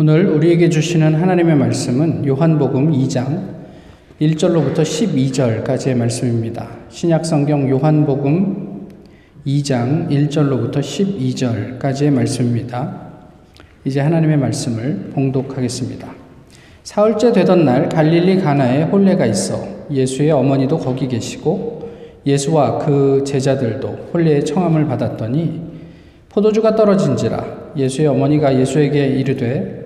오늘 우리에게 주시는 하나님의 말씀은 요한복음 2장 1절로부터 12절까지의 말씀입니다. 신약 성경 요한복음 2장 1절로부터 12절까지의 말씀입니다. 이제 하나님의 말씀을 봉독하겠습니다. 사흘째 되던 날 갈릴리 가나에 혼례가 있어 예수의 어머니도 거기 계시고 예수와 그 제자들도 혼례의 청함을 받았더니 포도주가 떨어진지라 예수의 어머니가 예수에게 이르되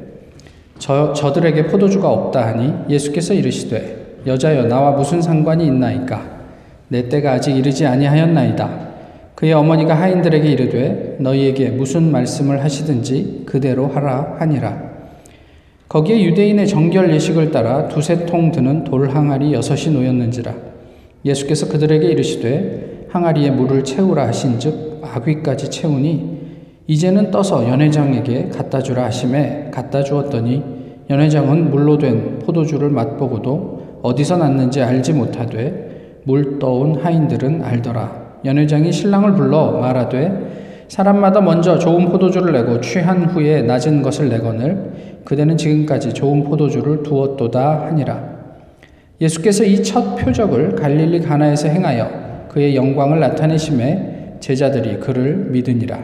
저, 저들에게 포도주가 없다 하니 예수께서 이르시되 여자여 나와 무슨 상관이 있나이까? 내 때가 아직 이르지 아니하였나이다. 그의 어머니가 하인들에게 이르되 너희에게 무슨 말씀을 하시든지 그대로 하라 하니라. 거기에 유대인의 정결 예식을 따라 두세 통 드는 돌 항아리 여섯이 놓였는지라. 예수께서 그들에게 이르시되 항아리에 물을 채우라 하신즉 아귀까지 채우니 이제는 떠서 연회장에게 갖다 주라 하심에 갖다 주었더니 연회장은 물로 된 포도주를 맛보고도 어디서 났는지 알지 못하되 물 떠온 하인들은 알더라. 연회장이 신랑을 불러 말하되 사람마다 먼저 좋은 포도주를 내고 취한 후에 낮은 것을 내거늘 그대는 지금까지 좋은 포도주를 두었도다 하니라. 예수께서 이 첫 표적을 갈릴리 가나에서 행하여 그의 영광을 나타내심에 제자들이 그를 믿으니라.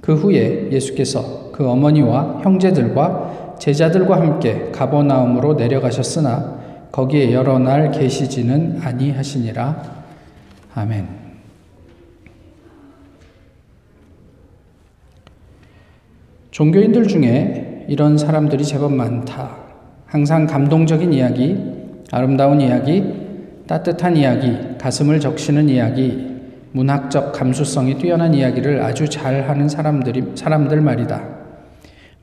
그 후에 예수께서 그 어머니와 형제들과 제자들과 함께 가버나움으로 내려가셨으나 거기에 여러 날 계시지는 아니하시니라. 아멘. 종교인들 중에 이런 사람들이 제법 많다. 항상 감동적인 이야기, 아름다운 이야기, 따뜻한 이야기, 가슴을 적시는 이야기, 문학적 감수성이 뛰어난 이야기를 아주 잘하는 사람들이 사람들 말이다.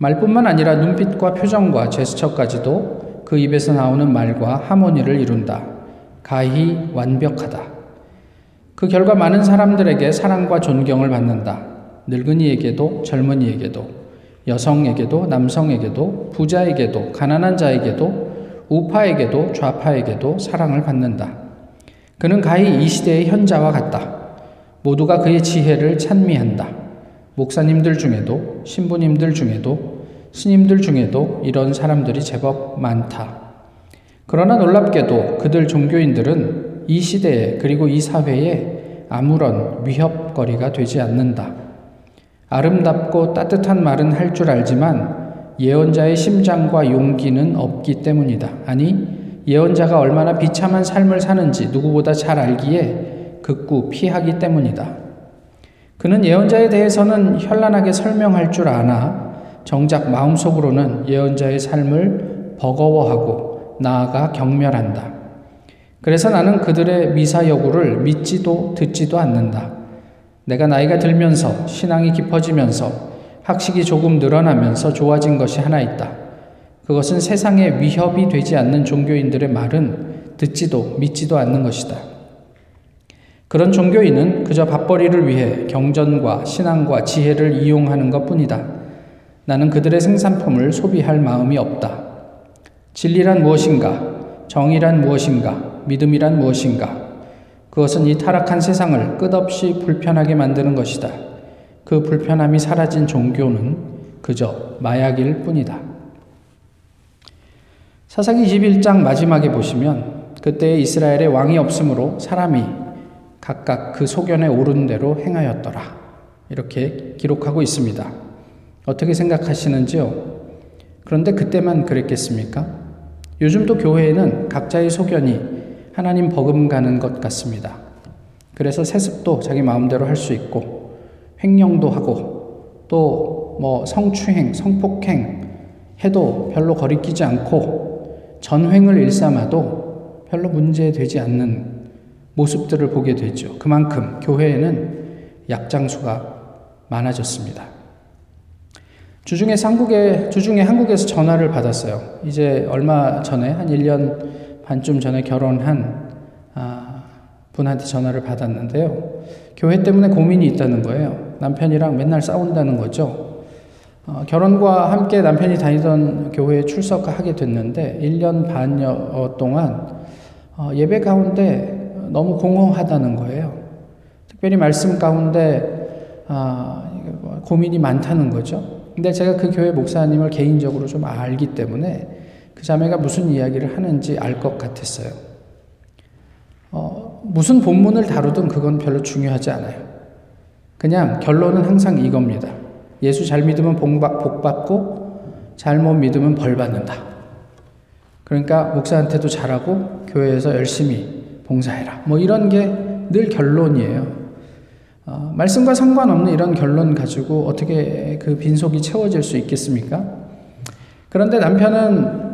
말뿐만 아니라 눈빛과 표정과 제스처까지도 그 입에서 나오는 말과 하모니를 이룬다. 가히 완벽하다. 그 결과 많은 사람들에게 사랑과 존경을 받는다. 늙은이에게도 젊은이에게도 여성에게도 남성에게도 부자에게도 가난한 자에게도 우파에게도 좌파에게도 사랑을 받는다. 그는 가히 이 시대의 현자와 같다. 모두가 그의 지혜를 찬미한다. 목사님들 중에도, 신부님들 중에도, 스님들 중에도 이런 사람들이 제법 많다. 그러나 놀랍게도 그들 종교인들은 이 시대에 그리고 이 사회에 아무런 위협거리가 되지 않는다. 아름답고 따뜻한 말은 할 줄 알지만 예언자의 심장과 용기는 없기 때문이다. 아니, 예언자가 얼마나 비참한 삶을 사는지 누구보다 잘 알기에 극구 피하기 때문이다. 그는 예언자에 대해서는 현란하게 설명할 줄 아나 정작 마음속으로는 예언자의 삶을 버거워하고 나아가 경멸한다. 그래서 나는 그들의 미사 여구를 믿지도 듣지도 않는다. 내가 나이가 들면서 신앙이 깊어지면서 학식이 조금 늘어나면서 좋아진 것이 하나 있다. 그것은 세상에 위협이 되지 않는 종교인들의 말은 듣지도 믿지도 않는 것이다. 그런 종교인은 그저 밥벌이를 위해 경전과 신앙과 지혜를 이용하는 것 뿐이다. 나는 그들의 생산품을 소비할 마음이 없다. 진리란 무엇인가? 정의란 무엇인가? 믿음이란 무엇인가? 그것은 이 타락한 세상을 끝없이 불편하게 만드는 것이다. 그 불편함이 사라진 종교는 그저 마약일 뿐이다. 사사기 21장 마지막에 보시면 그때 이스라엘에 왕이 없으므로 사람이 각각 그 소견에 오른 대로 행하였더라. 이렇게 기록하고 있습니다. 어떻게 생각하시는지요? 그런데 그때만 그랬겠습니까? 요즘도 교회에는 각자의 소견이 하나님 버금가는 것 같습니다. 그래서 세습도 자기 마음대로 할 수 있고, 횡령도 하고, 또 뭐 성추행, 성폭행 해도 별로 거리끼지 않고, 전횡을 일삼아도 별로 문제되지 않는 모습들을 보게 되죠. 그만큼 교회에는 약장수가 많아졌습니다. 주중에 한국에, 주중에 한국에서 전화를 받았어요. 이제 얼마 전에, 한 1년 반쯤 전에 결혼한 아, 분한테 전화를 받았는데요. 교회 때문에 고민이 있다는 거예요. 남편이랑 맨날 싸운다는 거죠. 어, 결혼과 함께 남편이 다니던 교회에 출석하게 됐는데 1년 반여 동안 어, 예배 가운데 너무 공허하다는 거예요. 특별히 말씀 가운데 아, 뭐 고민이 많다는 거죠. 근데 제가 그 교회 목사님을 개인적으로 좀 알기 때문에 그 자매가 무슨 이야기를 하는지 알 것 같았어요. 어, 무슨 본문을 다루든 그건 별로 중요하지 않아요. 그냥 결론은 항상 이겁니다. 예수 잘 믿으면 복 받고 잘못 믿으면 벌 받는다. 그러니까 목사한테도 잘하고 교회에서 열심히 봉사해라. 뭐 이런 게 늘 결론이에요. 어, 말씀과 상관없는 이런 결론 가지고 어떻게 그 빈속이 채워질 수 있겠습니까? 그런데 남편은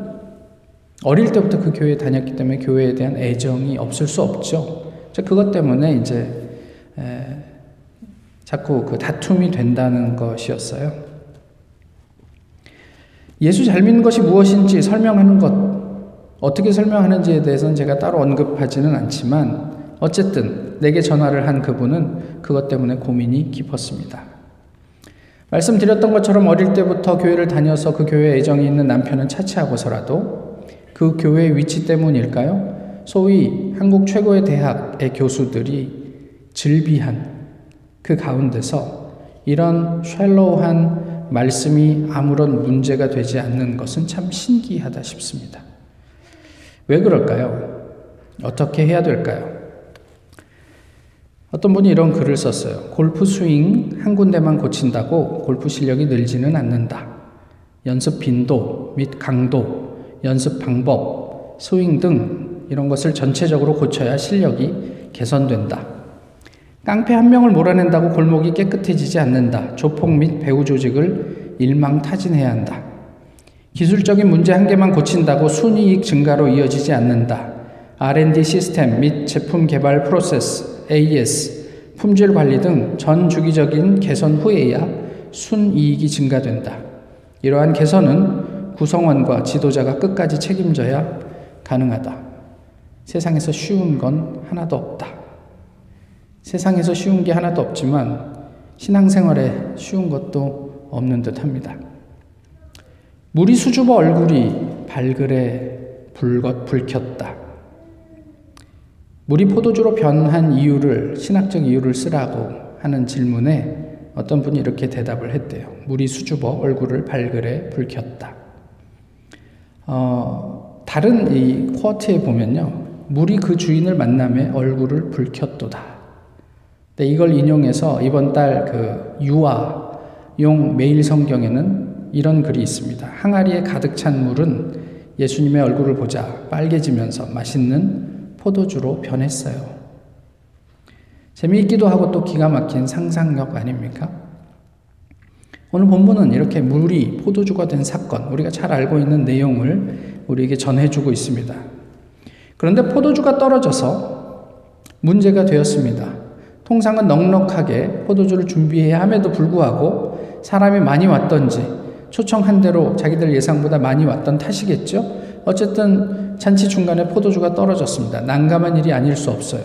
어릴 때부터 그 교회에 다녔기 때문에 교회에 대한 애정이 없을 수 없죠. 그것 때문에 이제 에, 자꾸 그 다툼이 된다는 것이었어요. 예수 잘 믿는 것이 무엇인지 설명하는 것, 어떻게 설명하는지에 대해서는 제가 따로 언급하지는 않지만, 어쨌든 내게 전화를 한 그분은 그것 때문에 고민이 깊었습니다. 말씀드렸던 것처럼 어릴 때부터 교회를 다녀서 그 교회에 애정이 있는 남편은 차치하고서라도 그 교회의 위치 때문일까요? 소위 한국 최고의 대학의 교수들이 즐비한 그 가운데서 이런 샬로우한 말씀이 아무런 문제가 되지 않는 것은 참 신기하다 싶습니다. 왜 그럴까요? 어떻게 해야 될까요? 어떤 분이 이런 글을 썼어요. 골프 스윙 한 군데만 고친다고 골프 실력이 늘지는 않는다. 연습 빈도 및 강도, 연습 방법, 스윙 등 이런 것을 전체적으로 고쳐야 실력이 개선된다. 깡패 한 명을 몰아낸다고 골목이 깨끗해지지 않는다. 조폭 및 배우 조직을 일망타진해야 한다. 기술적인 문제 한 개만 고친다고 순이익 증가로 이어지지 않는다. R&D 시스템 및 제품 개발 프로세스, AS, 품질 관리 등 전 주기적인 개선 후에야 순이익이 증가된다. 이러한 개선은 구성원과 지도자가 끝까지 책임져야 가능하다. 세상에서 쉬운 건 하나도 없다. 세상에서 쉬운 게 하나도 없지만 신앙생활에 쉬운 것도 없는 듯 합니다. 물이 수줍어 얼굴이 발그레 불것 불켰다. 물이 포도주로 변한 이유를 신학적 이유를 쓰라고 하는 질문에 어떤 분이 이렇게 대답을 했대요. 물이 수줍어 얼굴을 발그레 불켰다. 어, 다른 이 쿼트에 보면요. 물이 그 주인을 만남에 얼굴을 불켰도다. 네, 이걸 인용해서 이번 달 그 유아 용 매일 성경에는 이런 글이 있습니다. 항아리에 가득 찬 물은 예수님의 얼굴을 보자 빨개지면서 맛있는 포도주로 변했어요. 재미있기도 하고 또 기가 막힌 상상력 아닙니까? 오늘 본문은 이렇게 물이 포도주가 된 사건, 우리가 잘 알고 있는 내용을 우리에게 전해주고 있습니다. 그런데 포도주가 떨어져서 문제가 되었습니다. 통상은 넉넉하게 포도주를 준비해야 함에도 불구하고 사람이 많이 왔던지 초청한 대로 자기들 예상보다 많이 왔던 탓이겠죠? 어쨌든 잔치 중간에 포도주가 떨어졌습니다. 난감한 일이 아닐 수 없어요.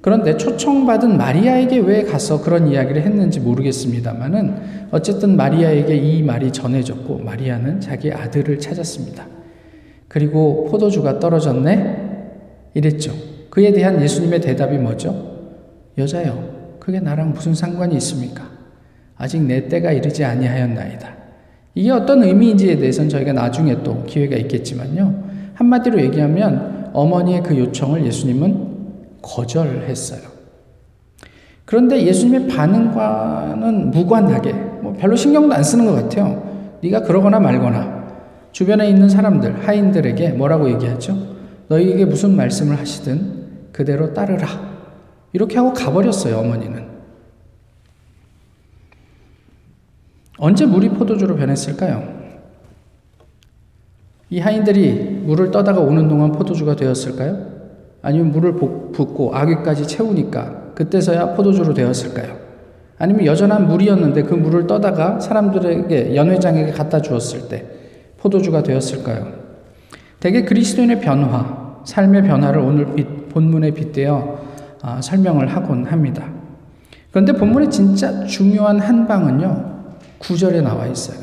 그런데 초청받은 마리아에게 왜 가서 그런 이야기를 했는지 모르겠습니다만은 어쨌든 마리아에게 이 말이 전해졌고 마리아는 자기 아들을 찾았습니다. 그리고 포도주가 떨어졌네? 이랬죠. 그에 대한 예수님의 대답이 뭐죠? 여자여, 그게 나랑 무슨 상관이 있습니까? 아직 내 때가 이르지 아니하였나이다. 이게 어떤 의미인지에 대해서는 저희가 나중에 또 기회가 있겠지만요. 한마디로 얘기하면 어머니의 그 요청을 예수님은 거절했어요. 그런데 예수님의 반응과는 무관하게 뭐 별로 신경도 안 쓰는 것 같아요. 네가 그러거나 말거나 주변에 있는 사람들 하인들에게 뭐라고 얘기하죠? 너희에게 무슨 말씀을 하시든 그대로 따르라. 이렇게 하고 가버렸어요 어머니는. 언제 물이 포도주로 변했을까요? 이 하인들이 물을 떠다가 오는 동안 포도주가 되었을까요? 아니면 물을 붓고 아귀까지 채우니까 그때서야 포도주로 되었을까요? 아니면 여전한 물이었는데 그 물을 떠다가 사람들에게 연회장에게 갖다 주었을 때 포도주가 되었을까요? 대개 그리스도인의 변화, 삶의 변화를 오늘 본문에 빗대어 아, 설명을 하곤 합니다. 그런데 본문의 진짜 중요한 한 방은요, 구절에 나와 있어요.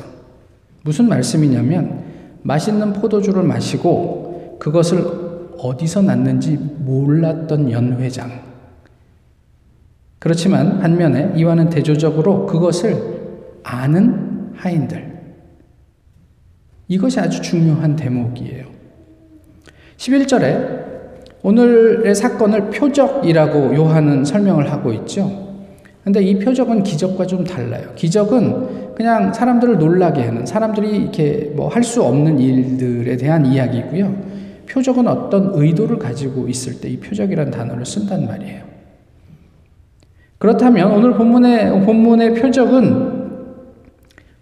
무슨 말씀이냐면, 맛있는 포도주를 마시고 그것을 어디서 났는지 몰랐던 연회장. 그렇지만 반면에 이와는 대조적으로 그것을 아는 하인들. 이것이 아주 중요한 대목이에요. 11절에 오늘의 사건을 표적이라고 요한은 설명을 하고 있죠. 근데 이 표적은 기적과 좀 달라요. 기적은 그냥 사람들을 놀라게 하는, 사람들이 이렇게 뭐 할 수 없는 일들에 대한 이야기고요. 표적은 어떤 의도를 가지고 있을 때 이 표적이라는 단어를 쓴단 말이에요. 그렇다면 오늘 본문의, 본문의 표적은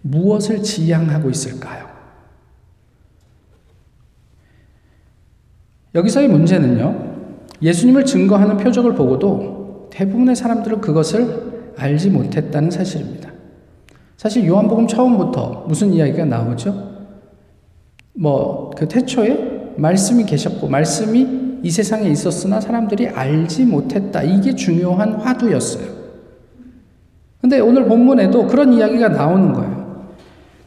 무엇을 지향하고 있을까요? 여기서의 문제는요, 예수님을 증거하는 표적을 보고도 대부분의 사람들은 그것을 알지 못했다는 사실입니다. 사실 요한복음 처음부터 무슨 이야기가 나오죠? 뭐, 그 태초에 말씀이 계셨고, 말씀이 이 세상에 있었으나 사람들이 알지 못했다. 이게 중요한 화두였어요. 근데 오늘 본문에도 그런 이야기가 나오는 거예요.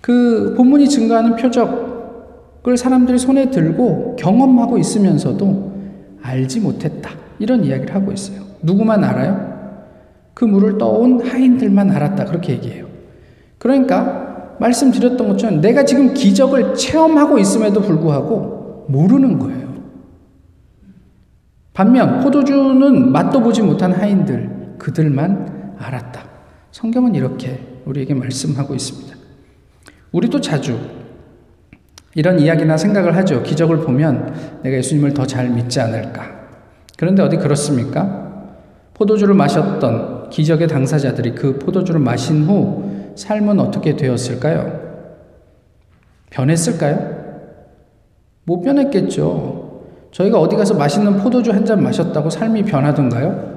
그 본문이 증거하는 표적, 그걸 사람들이 손에 들고 경험하고 있으면서도 알지 못했다. 이런 이야기를 하고 있어요. 누구만 알아요? 그 물을 떠온 하인들만 알았다. 그렇게 얘기해요. 그러니까 말씀드렸던 것처럼 내가 지금 기적을 체험하고 있음에도 불구하고 모르는 거예요. 반면 포도주는 맛도 보지 못한 하인들 그들만 알았다. 성경은 이렇게 우리에게 말씀하고 있습니다. 우리도 자주 이런 이야기나 생각을 하죠. 기적을 보면 내가 예수님을 더 잘 믿지 않을까. 그런데 어디 그렇습니까? 포도주를 마셨던 기적의 당사자들이 그 포도주를 마신 후 삶은 어떻게 되었을까요? 변했을까요? 못 변했겠죠. 저희가 어디 가서 맛있는 포도주 한 잔 마셨다고 삶이 변하던가요?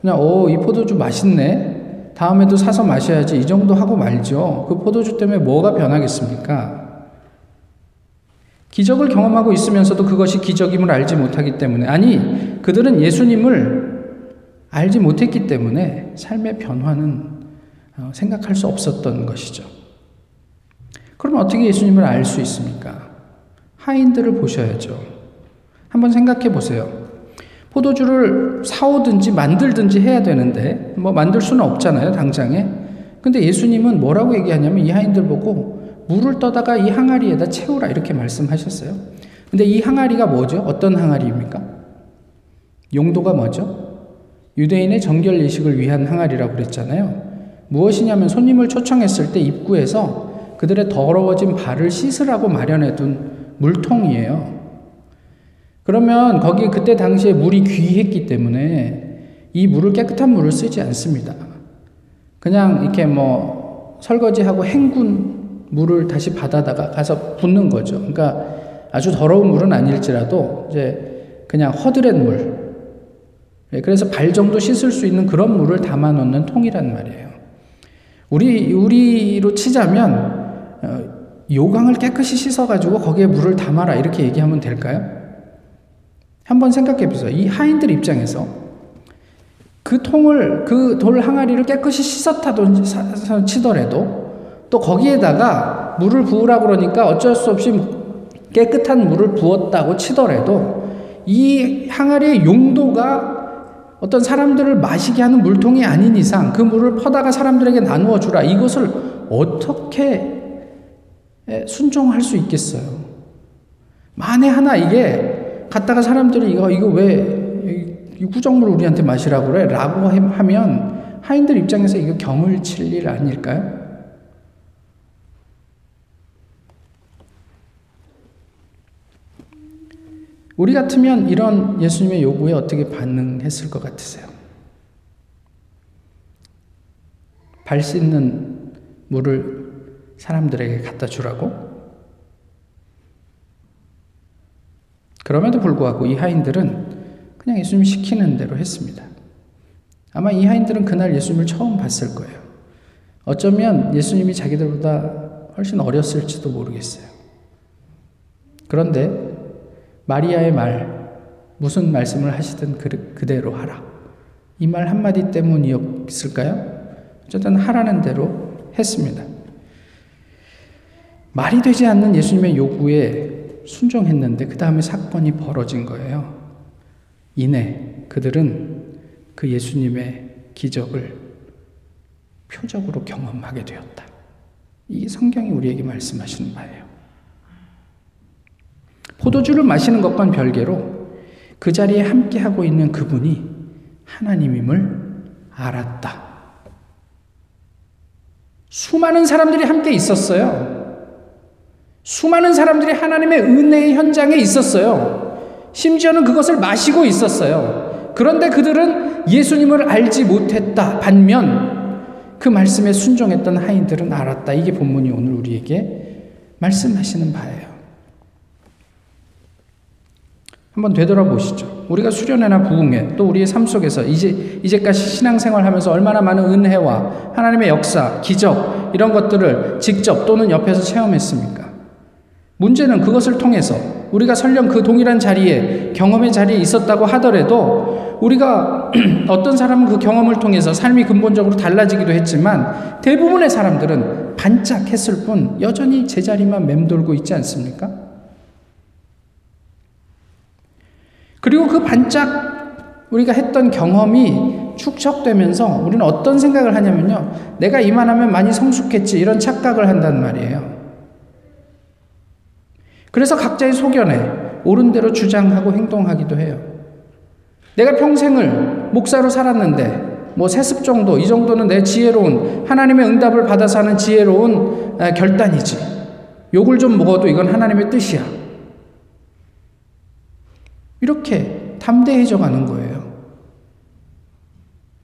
그냥, 오, 이 포도주 맛있네. 다음에도 사서 마셔야지. 이 정도 하고 말죠. 그 포도주 때문에 뭐가 변하겠습니까? 기적을 경험하고 있으면서도 그것이 기적임을 알지 못하기 때문에, 아니, 그들은 예수님을 알지 못했기 때문에 삶의 변화는 어, 생각할 수 없었던 것이죠. 그럼 어떻게 예수님을 알 수 있습니까? 하인들을 보셔야죠. 한번 생각해 보세요. 포도주를 사오든지 만들든지 해야 되는데, 뭐 만들 수는 없잖아요, 당장에. 근데 예수님은 뭐라고 얘기하냐면 이 하인들 보고 물을 떠다가 이 항아리에다 채우라 이렇게 말씀하셨어요. 근데 이 항아리가 뭐죠? 어떤 항아리입니까? 용도가 뭐죠? 유대인의 정결 예식을 위한 항아리라고 그랬잖아요. 무엇이냐면 손님을 초청했을 때 입구에서 그들의 더러워진 발을 씻으라고 마련해둔 물통이에요. 그러면 거기 그때 당시에 물이 귀했기 때문에 이 물을 깨끗한 물을 쓰지 않습니다. 그냥 이렇게 뭐 설거지하고 헹군 물을 다시 받아다가 가서 붓는 거죠. 그러니까 아주 더러운 물은 아닐지라도 이제 그냥 허드렛 물. 예, 그래서 발 정도 씻을 수 있는 그런 물을 담아 놓는 통이란 말이에요. 우리 우리로 치자면 어, 요강을 깨끗이 씻어 가지고 거기에 물을 담아라 이렇게 얘기하면 될까요? 한번 생각해 보세요. 이 하인들 입장에서 그 통을 그 돌 항아리를 깨끗이 씻었다던 치더라도 또 거기에다가 물을 부으라 그러니까 어쩔 수 없이 깨끗한 물을 부었다고 치더라도 이 항아리의 용도가 어떤 사람들을 마시게 하는 물통이 아닌 이상 그 물을 퍼다가 사람들에게 나누어 주라. 이것을 어떻게 순종할 수 있겠어요? 만에 하나 이게 갔다가 사람들이 이거, 이거 왜 구정물 우리한테 마시라고 그래? 라고 하면 하인들 입장에서 이거 경을 칠 일 아닐까요? 우리 같으면 이런 예수님의 요구에 어떻게 반응했을 것 같으세요? 발 씻는 물을 사람들에게 갖다 주라고? 그럼에도 불구하고 이 하인들은 그냥 예수님이 시키는 대로 했습니다. 아마 이 하인들은 그날 예수님을 처음 봤을 거예요. 어쩌면 예수님이 자기들보다 훨씬 어렸을지도 모르겠어요. 그런데 마리아의 말, 무슨 말씀을 하시든 그, 그대로 하라. 이 말 한마디 때문이었을까요? 어쨌든 하라는 대로 했습니다. 말이 되지 않는 예수님의 요구에 순종했는데 그 다음에 사건이 벌어진 거예요. 이내 그들은 그 예수님의 기적을 표적으로 경험하게 되었다. 이게 성경이 우리에게 말씀하시는 바예요. 포도주를 마시는 것과는 별개로 그 자리에 함께하고 있는 그분이 하나님임을 알았다. 수많은 사람들이 함께 있었어요. 수많은 사람들이 하나님의 은혜의 현장에 있었어요. 심지어는 그것을 마시고 있었어요. 그런데 그들은 예수님을 알지 못했다. 반면 그 말씀에 순종했던 하인들은 알았다. 이게 본문이 오늘 우리에게 말씀하시는 바예요. 한번 되돌아보시죠. 우리가 수련회나 부흥회 또 우리의 삶 속에서 이제 이제까지 신앙생활 하면서 얼마나 많은 은혜와 하나님의 역사, 기적 이런 것들을 직접 또는 옆에서 체험했습니까? 문제는 그것을 통해서 우리가 설령 그 동일한 자리에 경험의 자리에 있었다고 하더라도 우리가 어떤 사람은 그 경험을 통해서 삶이 근본적으로 달라지기도 했지만 대부분의 사람들은 반짝했을 뿐 여전히 제자리만 맴돌고 있지 않습니까? 그리고 그 반짝 우리가 했던 경험이 축적되면서 우리는 어떤 생각을 하냐면요. 내가 이만하면 많이 성숙했지. 이런 착각을 한단 말이에요. 그래서 각자의 소견에 옳은 대로 주장하고 행동하기도 해요. 내가 평생을 목사로 살았는데 뭐 세습 정도 이 정도는 내 지혜로운 하나님의 응답을 받아서 하는 지혜로운 결단이지. 욕을 좀 먹어도 이건 하나님의 뜻이야. 이렇게 담대해져 가는 거예요.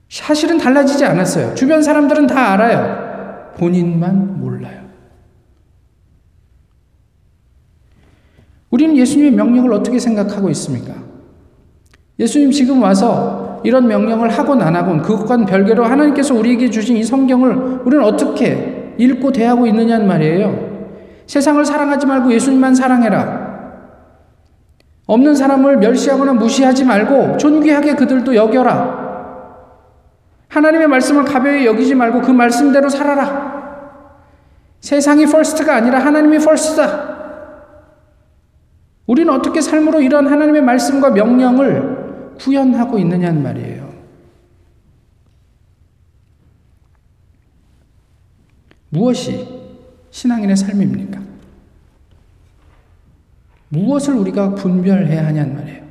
사실은 달라지지 않았어요. 주변 사람들은 다 알아요. 본인만 몰라요. 우리는 예수님의 명령을 어떻게 생각하고 있습니까? 예수님 지금 와서 이런 명령을 하곤 안 하곤 그것과는 별개로 하나님께서 우리에게 주신 이 성경을 우리는 어떻게 읽고 대하고 있느냐는 말이에요. 세상을 사랑하지 말고 예수님만 사랑해라. 없는 사람을 멸시하거나 무시하지 말고 존귀하게 그들도 여겨라. 하나님의 말씀을 가벼이 여기지 말고 그 말씀대로 살아라. 세상이 first가 아니라 하나님이 first다. 우리는 어떻게 삶으로 이런 하나님의 말씀과 명령을 구현하고 있느냐는 말이에요. 무엇이 신앙인의 삶입니까? 무엇을 우리가 분별해야 하냐는 말이에요.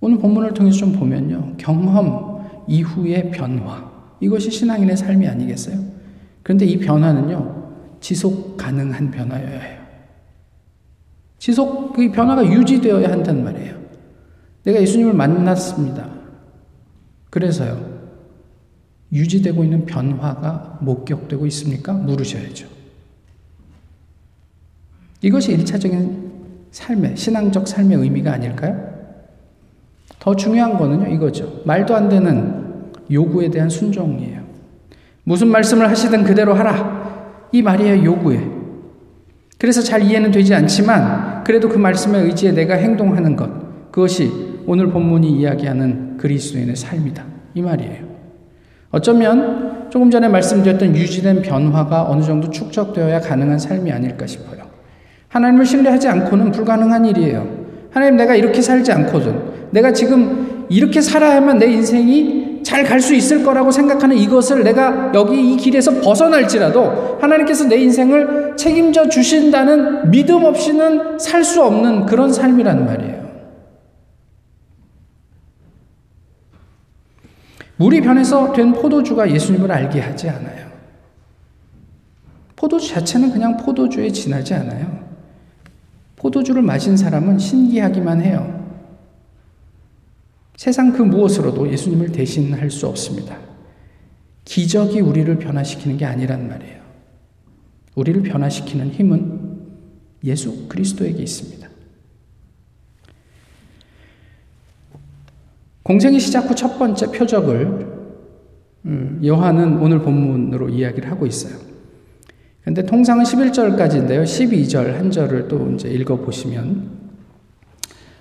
오늘 본문을 통해서 좀 보면요. 경험 이후의 변화. 이것이 신앙인의 삶이 아니겠어요? 그런데 이 변화는요. 지속 가능한 변화여야 해요. 지속, 그 변화가 유지되어야 한단 말이에요. 내가 예수님을 만났습니다. 그래서요. 유지되고 있는 변화가 목격되고 있습니까? 물으셔야죠. 이것이 일차적인 삶의, 신앙적 삶의 의미가 아닐까요? 더 중요한 거는요, 이거죠. 말도 안 되는 요구에 대한 순종이에요. 무슨 말씀을 하시든 그대로 하라. 이 말이에요, 요구에. 그래서 잘 이해는 되지 않지만, 그래도 그 말씀에 의지해 내가 행동하는 것. 그것이 오늘 본문이 이야기하는 그리스도인의 삶이다. 이 말이에요. 어쩌면 조금 전에 말씀드렸던 유지된 변화가 어느 정도 축적되어야 가능한 삶이 아닐까 싶어요. 하나님을 신뢰하지 않고는 불가능한 일이에요. 하나님 내가 이렇게 살지 않거든. 내가 지금 이렇게 살아야만 내 인생이 잘 갈 수 있을 거라고 생각하는 이것을 내가 여기 이 길에서 벗어날지라도 하나님께서 내 인생을 책임져 주신다는 믿음 없이는 살 수 없는 그런 삶이란 말이에요. 물이 변해서 된 포도주가 예수님을 알게 하지 않아요. 포도주 자체는 그냥 포도주에 지나지 않아요. 포도주를 마신 사람은 신기하기만 해요. 세상 그 무엇으로도 예수님을 대신할 수 없습니다. 기적이 우리를 변화시키는 게 아니란 말이에요. 우리를 변화시키는 힘은 예수 그리스도에게 있습니다. 공생의 시작 후 첫 번째 표적을 음, 요한은 오늘 본문으로 이야기를 하고 있어요. 근데 통상은 11절까지인데요. 12절 한 절을 또 이제 읽어보시면,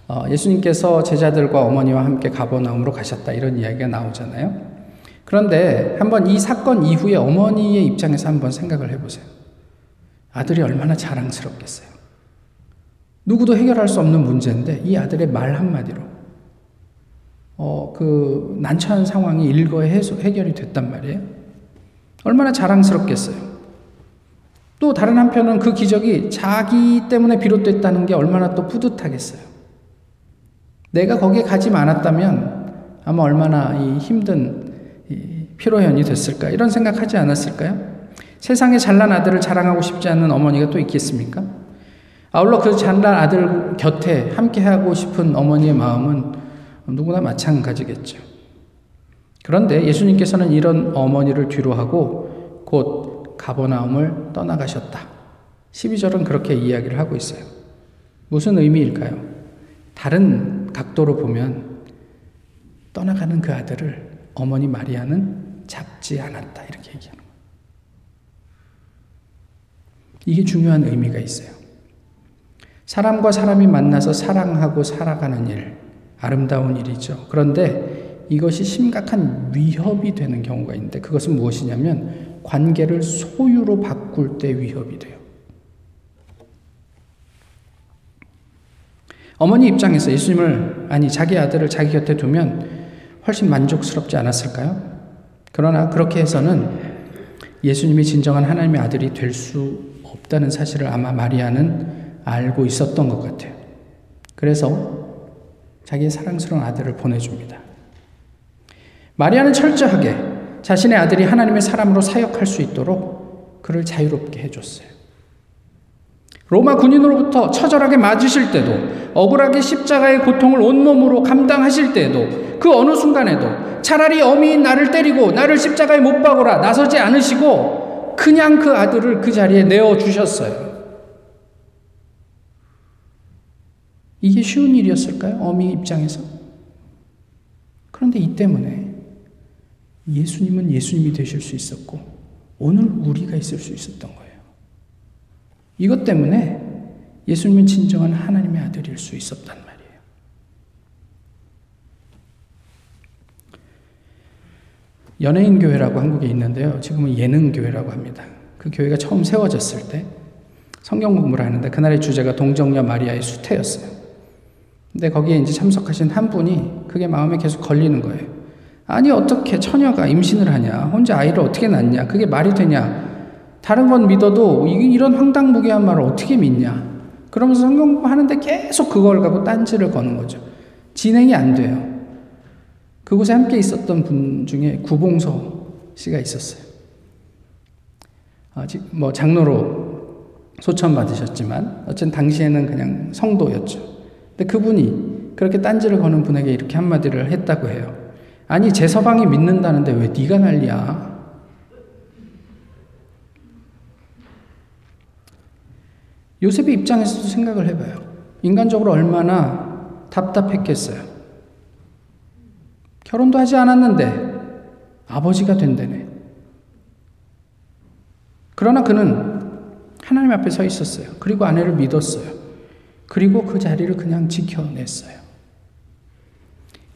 어, 예수님께서 제자들과 어머니와 함께 가버나움으로 가셨다. 이런 이야기가 나오잖아요. 그런데 한번 이 사건 이후에 어머니의 입장에서 한번 생각을 해보세요. 아들이 얼마나 자랑스럽겠어요. 누구도 해결할 수 없는 문제인데 이 아들의 말 한마디로 어, 그 난처한 상황이 일거에 해결이 됐단 말이에요. 얼마나 자랑스럽겠어요. 또 다른 한편은 그 기적이 자기 때문에 비롯됐다는 게 얼마나 또 뿌듯하겠어요. 내가 거기에 가지 않았다면 아마 얼마나 이 힘든 이 피로연이 됐을까 이런 생각하지 않았을까요? 세상에 잘난 아들을 자랑하고 싶지 않은 어머니가 또 있겠습니까? 아울러 그 잘난 아들 곁에 함께하고 싶은 어머니의 마음은 누구나 마찬가지겠죠. 그런데 예수님께서는 이런 어머니를 뒤로하고 곧 가버나움을 떠나가셨다. 12절은 그렇게 이야기를 하고 있어요. 무슨 의미일까요? 다른 각도로 보면 떠나가는 그 아들을 어머니 마리아는 잡지 않았다. 이렇게 얘기하는. 이게 중요한 의미가 있어요. 사람과 사람이 만나서 사랑하고 살아가는 일, 아름다운 일이죠. 그런데 이것이 심각한 위협이 되는 경우가 있는데 그것은 무엇이냐면 관계를 소유로 바꿀 때 위협이 돼요. 어머니 입장에서 예수님을, 아니, 자기 아들을 자기 곁에 두면 훨씬 만족스럽지 않았을까요? 그러나 그렇게 해서는 예수님이 진정한 하나님의 아들이 될 수 없다는 사실을 아마 마리아는 알고 있었던 것 같아요. 그래서 자기의 사랑스러운 아들을 보내줍니다. 마리아는 철저하게 자신의 아들이 하나님의 사람으로 사역할 수 있도록 그를 자유롭게 해줬어요. 로마 군인으로부터 처절하게 맞으실 때도 억울하게 십자가의 고통을 온몸으로 감당하실 때에도 그 어느 순간에도 차라리 어미인 나를 때리고 나를 십자가에 못 박으라 나서지 않으시고 그냥 그 아들을 그 자리에 내어 주셨어요. 이게 쉬운 일이었을까요? 어미 입장에서? 그런데 이 때문에 예수님은 예수님이 되실 수 있었고 오늘 우리가 있을 수 있었던 거예요. 이것 때문에 예수님은 진정한 하나님의 아들일 수 있었단 말이에요. 연예인 교회라고 한국에 있는데요. 지금은 예능 교회라고 합니다. 그 교회가 처음 세워졌을 때 성경 공부를 하는데 그날의 주제가 동정녀 마리아의 수태였어요. 근데 거기에 이제 참석하신 한 분이 그게 마음에 계속 걸리는 거예요. 아니 어떻게 처녀가 임신을 하냐? 혼자 아이를 어떻게 낳냐? 그게 말이 되냐? 다른 건 믿어도 이런 황당무계한 말을 어떻게 믿냐? 그러면서 성경 공부하는데 계속 그걸 갖고 딴지를 거는 거죠. 진행이 안 돼요. 그곳에 함께 있었던 분 중에 구봉서 씨가 있었어요. 아직 뭐 장로로 소천 받으셨지만 어쨌든 당시에는 그냥 성도였죠. 근데 그분이 그렇게 딴지를 거는 분에게 이렇게 한마디를 했다고 해요. 아니 제 서방이 믿는다는데 왜 네가 난리야? 요셉의 입장에서도 생각을 해봐요. 인간적으로 얼마나 답답했겠어요. 결혼도 하지 않았는데 아버지가 된다네. 그러나 그는 하나님 앞에 서 있었어요. 그리고 아내를 믿었어요. 그리고 그 자리를 그냥 지켜냈어요.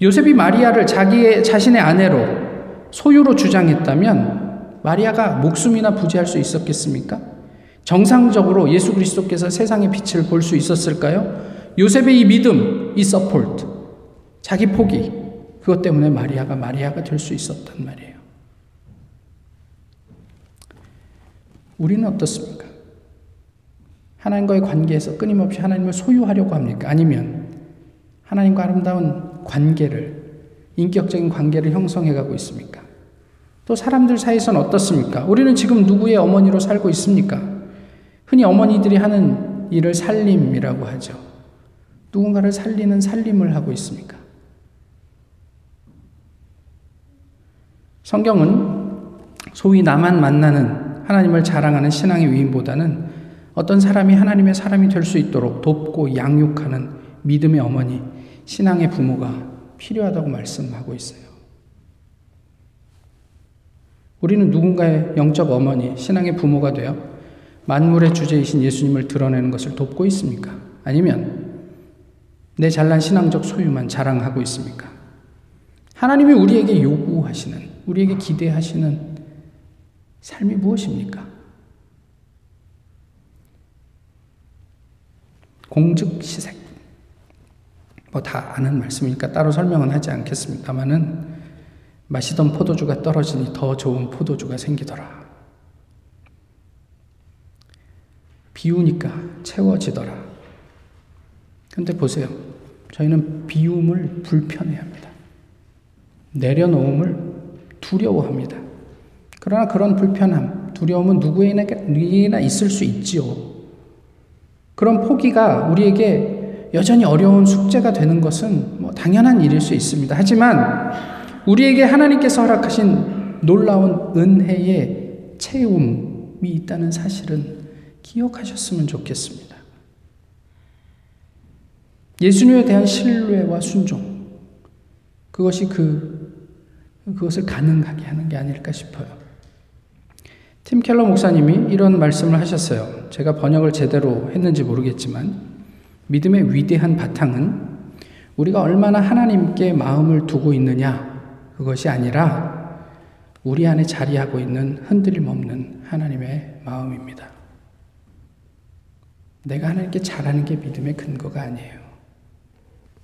요셉이 마리아를 자기의 자신의 아내로 소유로 주장했다면 마리아가 목숨이나 부지할 수 있었겠습니까? 정상적으로 예수 그리스도께서 세상의 빛을 볼 수 있었을까요? 요셉의 이 믿음, 이 서폴트, 자기 포기, 그것 때문에 마리아가 마리아가 될 수 있었단 말이에요. 우리는 어떻습니까? 하나님과의 관계에서 끊임없이 하나님을 소유하려고 합니까? 아니면 하나님과 아름다운 관계를, 인격적인 관계를 형성해 가고 있습니까? 또 사람들 사이에서는 어떻습니까? 우리는 지금 누구의 어머니로 살고 있습니까? 흔히 어머니들이 하는 일을 살림이라고 하죠. 누군가를 살리는 살림을 하고 있습니까? 성경은 소위 나만 만나는 하나님을 자랑하는 신앙의 위임보다는 어떤 사람이 하나님의 사람이 될 수 있도록 돕고 양육하는 믿음의 어머니, 신앙의 부모가 필요하다고 말씀하고 있어요. 우리는 누군가의 영적 어머니, 신앙의 부모가 되어 만물의 주제이신 예수님을 드러내는 것을 돕고 있습니까? 아니면 내 잘난 신앙적 소유만 자랑하고 있습니까? 하나님이 우리에게 요구하시는, 우리에게 기대하시는 삶이 무엇입니까? 공즉 시색. 뭐 다 아는 말씀이니까 따로 설명은 하지 않겠습니다만은 마시던 포도주가 떨어지니 더 좋은 포도주가 생기더라. 비우니까 채워지더라. 근데 보세요. 저희는 비움을 불편해합니다. 내려놓음을 두려워합니다. 그러나 그런 불편함, 두려움은 누구에게나 있을 수 있지요. 그런 포기가 우리에게 여전히 어려운 숙제가 되는 것은 뭐 당연한 일일 수 있습니다. 하지만 우리에게 하나님께서 허락하신 놀라운 은혜의 채움이 있다는 사실은 기억하셨으면 좋겠습니다. 예수님에 대한 신뢰와 순종, 그것이 그, 그것을 가능하게 하는 게 아닐까 싶어요. 팀 켈러 목사님이 이런 말씀을 하셨어요. 제가 번역을 제대로 했는지 모르겠지만, 믿음의 위대한 바탕은 우리가 얼마나 하나님께 마음을 두고 있느냐, 그것이 아니라 우리 안에 자리하고 있는 흔들림 없는 하나님의 마음입니다. 내가 하나님께 잘하는 게 믿음의 근거가 아니에요.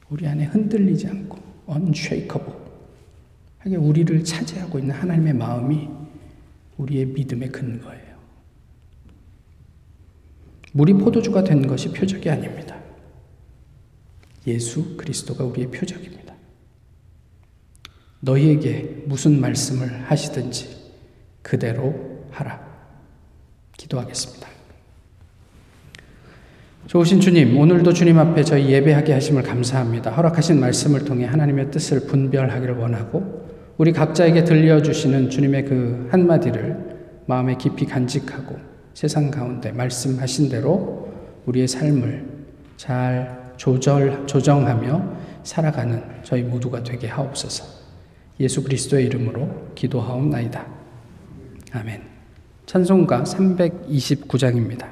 우리 안에 흔들리지 않고 unshakable 하게 우리를 차지하고 있는 하나님의 마음이 우리의 믿음의 근거예요. 물이 포도주가 된 것이 표적이 아닙니다. 예수 그리스도가 우리의 표적입니다. 너희에게 무슨 말씀을 하시든지 그대로 하라. 기도하겠습니다. 좋으신 주님, 오늘도 주님 앞에 저희 예배하게 하심을 감사합니다. 허락하신 말씀을 통해 하나님의 뜻을 분별하기를 원하고 우리 각자에게 들려주시는 주님의 그 한마디를 마음에 깊이 간직하고 세상 가운데 말씀하신 대로 우리의 삶을 잘 조절, 조정하며 살아가는 저희 모두가 되게 하옵소서. 예수 그리스도의 이름으로 기도하옵나이다. 아멘. 찬송가 329장입니다.